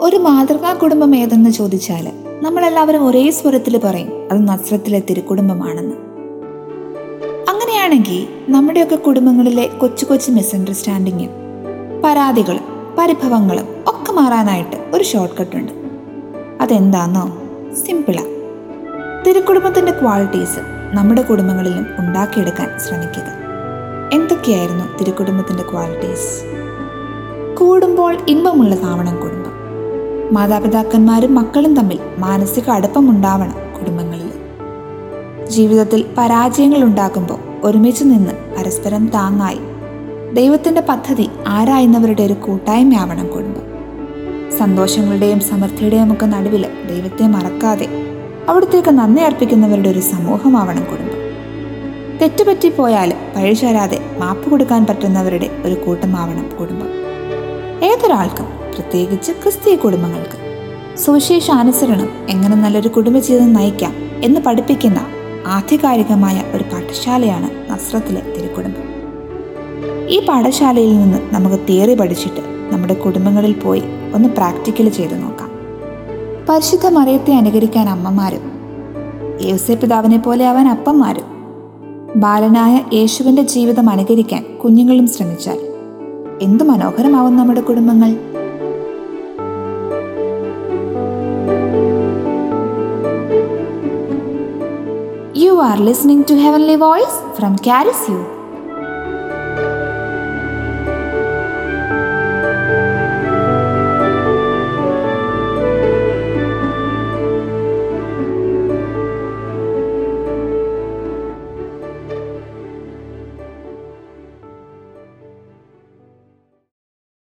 ഒരു മാതൃകാ കുടുംബം ഏതെന്ന് ചോദിച്ചാൽ നമ്മളെല്ലാവരും ഒരേ സ്വരത്തിൽ പറയും അത് നസ്രത്തിലെ തിരുക്കുടുംബമാണെന്ന്. അങ്ങനെയാണെങ്കിൽ നമ്മുടെയൊക്കെ കുടുംബങ്ങളിലെ കൊച്ചു കൊച്ചു മിസ്അണ്ടർസ്റ്റാൻഡിങ്ങും പരാതികളും പരിഭവങ്ങളും ഒക്കെ മാറാനായിട്ട് ഒരു ഷോർട്ട് കട്ട് ഉണ്ട്. അതെന്താന്നോ? സിമ്പിളാ തിരുക്കുടുംബത്തിന്റെ ക്വാളിറ്റീസ് നമ്മുടെ കുടുംബങ്ങളിലും ഉണ്ടാക്കിയെടുക്കാൻ ശ്രമിക്കുക. എന്തൊക്കെയായിരുന്നു തിരുക്കുടുംബത്തിന്റെ ക്വാളിറ്റീസ് കൂടുമ്പോൾ ഇമ്പമുള്ളതാവണം കുടുംബം. മാതാപിതാക്കന്മാരും മക്കളും തമ്മിൽ മാനസിക അടുപ്പമുണ്ടാവണം കുടുംബങ്ങളിൽ. ജീവിതത്തിൽ പരാജയങ്ങൾ ഉണ്ടാക്കുമ്പോൾ ഒരുമിച്ച് നിന്ന് പരസ്പരം താങ്ങായി. ദൈവത്തിന്റെ പദ്ധതി ആരായുന്നവരുടെ ഒരു കൂട്ടായ്മയാവണം കുടുംബം. സന്തോഷങ്ങളുടെയും സമൃദ്ധിയുടെയും ഒക്കെ നടുവിൽ ദൈവത്തെ മറക്കാതെ അവിടത്തേക്ക് നന്ദി അർപ്പിക്കുന്നവരുടെ ഒരു സമൂഹമാവണം കുടുംബം. തെറ്റുപറ്റിപ്പോയാൽ പഴിചാരാതെ മാപ്പ് കൊടുക്കാൻ പറ്റുന്നവരുടെ ഒരു കൂട്ടമാവണം കുടുംബം. ഏതൊരാൾക്കും പ്രത്യേകിച്ച് ക്രിസ്തീയ കുടുംബങ്ങൾക്ക്. സുവിശേഷ അനുസരണം എങ്ങനെ നല്ലൊരു കുടുംബജീവിതം നയിക്കാം എന്ന് പഠിപ്പിക്കുന്ന ആധികാരികമായ ഒരു പാഠശാലയാണ് നസ്രത്തിലെ തിരുക്കുടുംബം. ഈ പാഠശാലയിൽ നിന്ന് നമുക്ക് തിയറി പഠിച്ചിട്ട് നമ്മുടെ കുടുംബങ്ങളിൽ പോയി ഒന്ന് പ്രാക്ടിക്കൽ ചെയ്ത് നോക്കാം. പരിശുദ്ധ മറിയത്തെ അനുകരിക്കാൻ അമ്മമാരും യേസെ പിതാവിനെ പോലെ അവൻ അപ്പന്മാരും ബാലനായ യേശുവിന്റെ ജീവിതം അനുകരിക്കാൻ കുഞ്ഞുങ്ങളും ശ്രമിച്ചാൽ എന്തു മനോഹരമാവും നമ്മുടെ കുടുംബങ്ങൾ? You are listening to heavenly voice from Charis you